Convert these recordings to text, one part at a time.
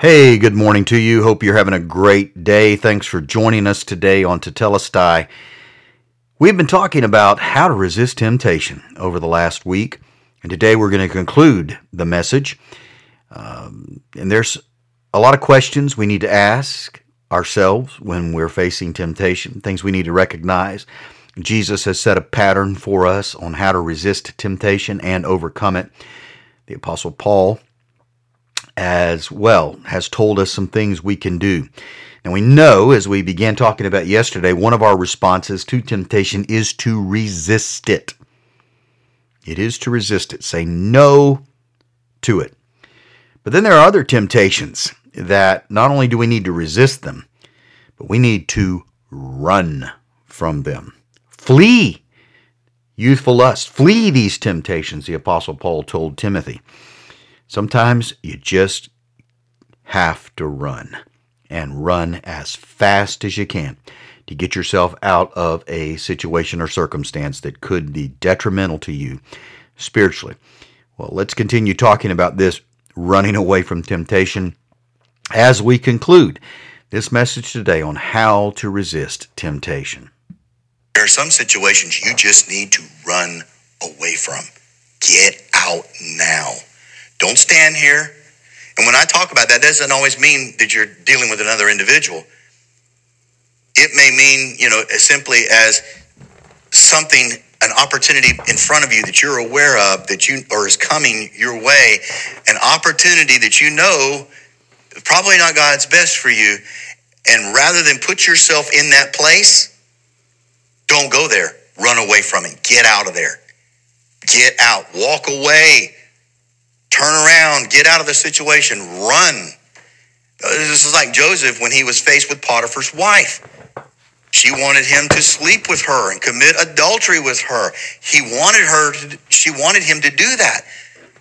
Hey, good morning to you. Hope you're having a great day. Thanks for joining us today on Tetelestai. We've been talking about how to resist temptation over the last week, and today we're going to conclude the message. Um, and there's a lot of questions we need to ask ourselves when we're facing temptation, things we need to recognize. Jesus has set a pattern for us on how to resist temptation and overcome it. The Apostle Paul as well has told us some things we can do. And we know, as we began talking about yesterday, one of our responses to temptation is to resist it. It is to resist it. Say no to it. But then there are other temptations that not only do we need to resist them, but we need to run from them. Flee youthful lust. Flee these temptations, the Apostle Paul told Timothy. Sometimes you just have to run and run as fast as you can to get yourself out of a situation or circumstance that could be detrimental to you spiritually. Well, let's continue talking about this running away from temptation as we conclude this message today on how to resist temptation. There are some situations you just need to run away from. Get out now. Don't stand here. And when I talk about that, that doesn't always mean that you're dealing with another individual. It may mean, you know, as simply as something, an opportunity in front of you that you're aware of that you or is coming your way, an opportunity that you know probably not God's best for you. And rather than put yourself in that place, don't go there. Run away from it. Get out of there. Get out. Walk away. Turn around, get out of the situation, run. Uh, this is like Joseph when he was faced with Potiphar's wife. She wanted him to sleep with her and commit adultery with her. He wanted her to, she wanted him to do that.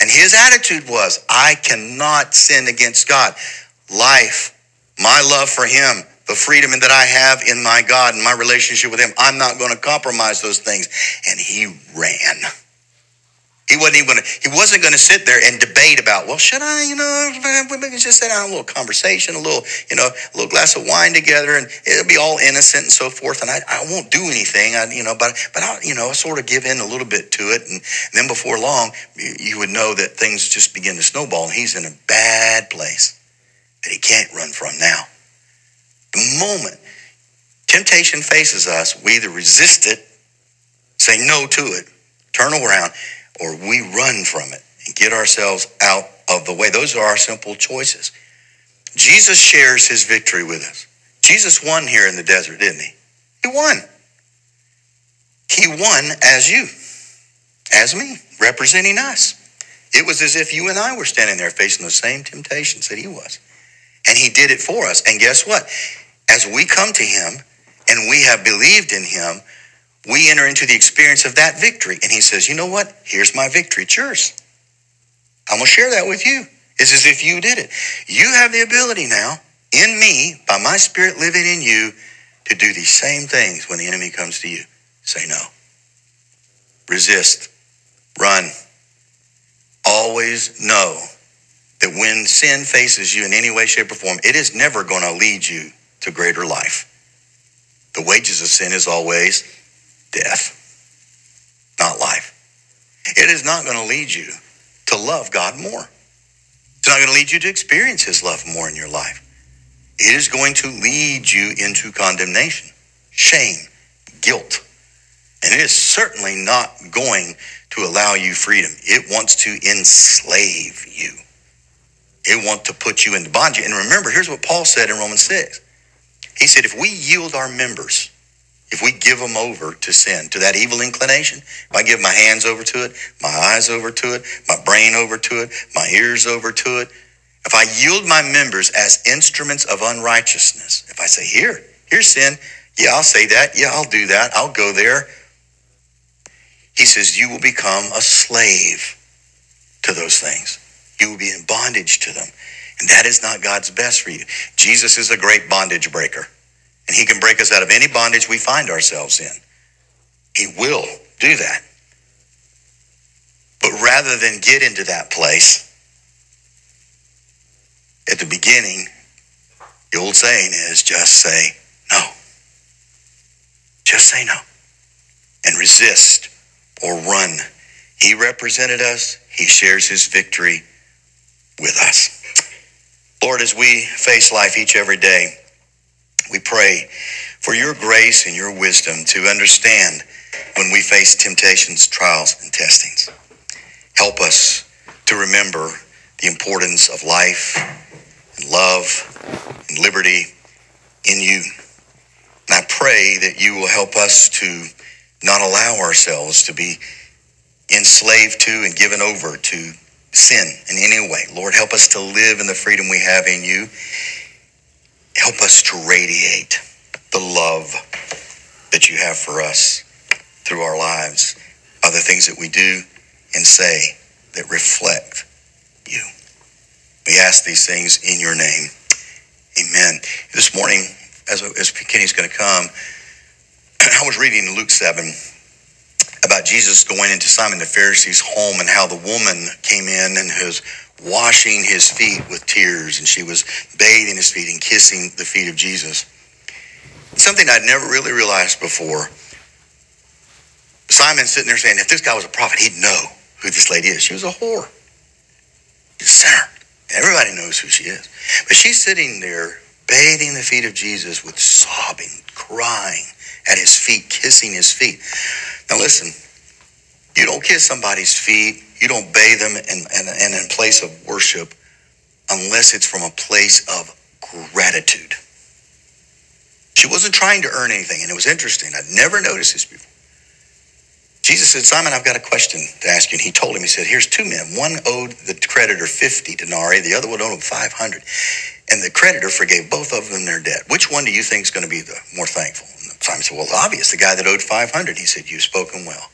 And his attitude was, I cannot sin against God. Life, my love for him, the freedom that I have in my God and my relationship with him, I'm not going to compromise those things. And he ran. He wasn't even gonna, he wasn't going to sit there and debate about, well, should I, you know, we can just sit down a little conversation, a little, you know, a little glass of wine together, and it'll be all innocent and so forth. And I, I won't do anything, I, you know, but but I, you know, sort of give in a little bit to it, and, and then before long, you, you would know that things just begin to snowball, and he's in a bad place that he can't run from now. The moment temptation faces us, we either resist it, say no to it, turn around or we run from it and get ourselves out of the way. Those are our simple choices. Jesus shares his victory with us. Jesus won here in the desert, didn't he? He won. He won as you, as me, representing us. It was as if you and I were standing there facing the same temptations that he was. And he did it for us. And guess what? As we come to him and we have believed in him, we enter into the experience of that victory. And he says, You know what? Here's my victory. It's yours. I'm going to share that with you. It's as if you did it. You have the ability now, in me, by my spirit living in you, to do these same things when the enemy comes to you. Say no. Resist. Run. Always know that when sin faces you in any way, shape, or form, it is never going to lead you to greater life. The wages of sin is always death, not life. It is not going to lead you to love God more. It's not going to lead you to experience His love more in your life. It is going to lead you into condemnation, shame, guilt. And it is certainly not going to allow you freedom. It wants to enslave you. It wants to put you into bondage. And remember, here's what Paul said in Romans 6. He said, if we yield our members if we give them over to sin, to that evil inclination, if I give my hands over to it, my eyes over to it, my brain over to it, my ears over to it, if I yield my members as instruments of unrighteousness, if I say, here, here's sin, yeah, I'll say that, yeah, I'll do that, I'll go there. He says, you will become a slave to those things. You will be in bondage to them. And that is not God's best for you. Jesus is a great bondage breaker. And he can break us out of any bondage we find ourselves in. He will do that. But rather than get into that place, At the beginning, the old saying is just say no. Just say no and resist or run. He represented us. He shares his victory with us. Lord, as we face life each every day, we pray for your grace and your wisdom to understand when we face temptations, trials, and testings. Help us to remember the importance of life and love and liberty in you. And I pray that you will help us to not allow ourselves to be enslaved to and given over to sin in any way. Lord, help us to live in the freedom we have in you. Help us to radiate the love that you have for us through our lives, other things that we do and say that reflect you. We ask these things in your name. Amen. This morning, as, as Kenny's going to come, I was reading Luke 7 about Jesus going into Simon the Pharisee's home and how the woman came in and was washing his feet with tears and she was bathing his feet and kissing the feet of Jesus. Something I'd never really realized before. Simon's sitting there saying, if this guy was a prophet, he'd know who this lady is. She was a whore. She's a sinner. Everybody knows who she is. But she's sitting there bathing the feet of Jesus with sobbing, crying at his feet, kissing his feet. Now listen, you don't kiss somebody's feet, you don't bathe them in, in, in a place of worship unless it's from a place of gratitude. She wasn't trying to earn anything, and it was interesting. I'd never noticed this before. Jesus said, Simon, I've got a question to ask you. And he told him, he said, here's two men. One owed the creditor 50 denarii, the other one owed him 500. And the creditor forgave both of them their debt. Which one do you think is going to be the more thankful? And Simon said, well, obvious, the guy that owed 500. He said, you've spoken well.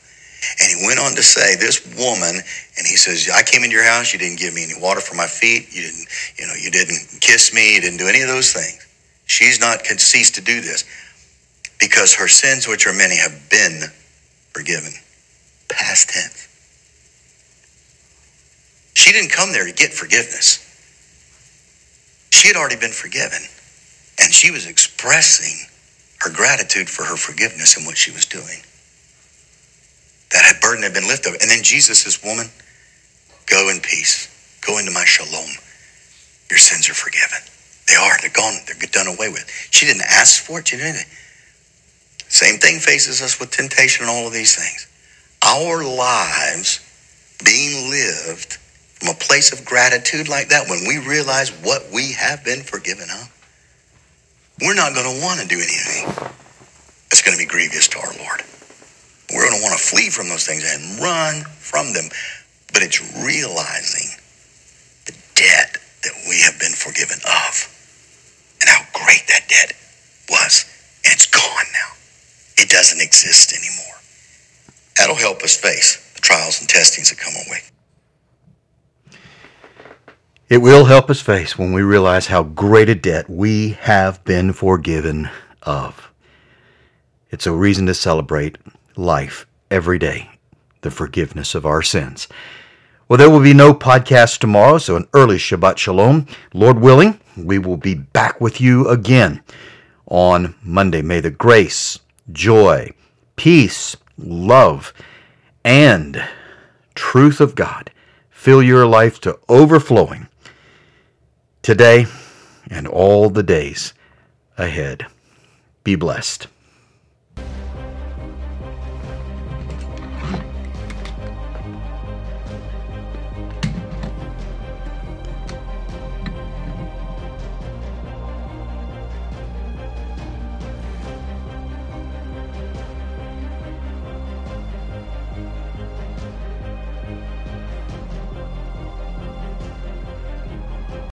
And he went on to say, this woman, and he says, I came into your house, you didn't give me any water for my feet, you didn't, you know, you didn't kiss me, you didn't do any of those things. She's not ceased to do this because her sins, which are many, have been forgiven past tense. She didn't come there to get forgiveness. She had already been forgiven. And she was expressing her gratitude for her forgiveness and what she was doing. That burden had been lifted. And then Jesus says, Woman, go in peace. Go into my shalom. Your sins are forgiven. They are. They're gone. They're done away with. She didn't ask for it. She didn't. Same thing faces us with temptation and all of these things our lives being lived from a place of gratitude like that, when we realize what we have been forgiven of, we're not going to want to do anything that's going to be grievous to our Lord. We're going to want to flee from those things and run from them. But it's realizing the debt that we have been forgiven of and how great that debt was. And it's gone now. It doesn't exist anymore. That'll help us face the trials and testings that come our way. It will help us face when we realize how great a debt we have been forgiven of. It's a reason to celebrate life every day, the forgiveness of our sins. Well, there will be no podcast tomorrow, so an early Shabbat Shalom. Lord willing, we will be back with you again on Monday. May the grace, joy, peace, love, and truth of God fill your life to overflowing today and all the days ahead. Be blessed.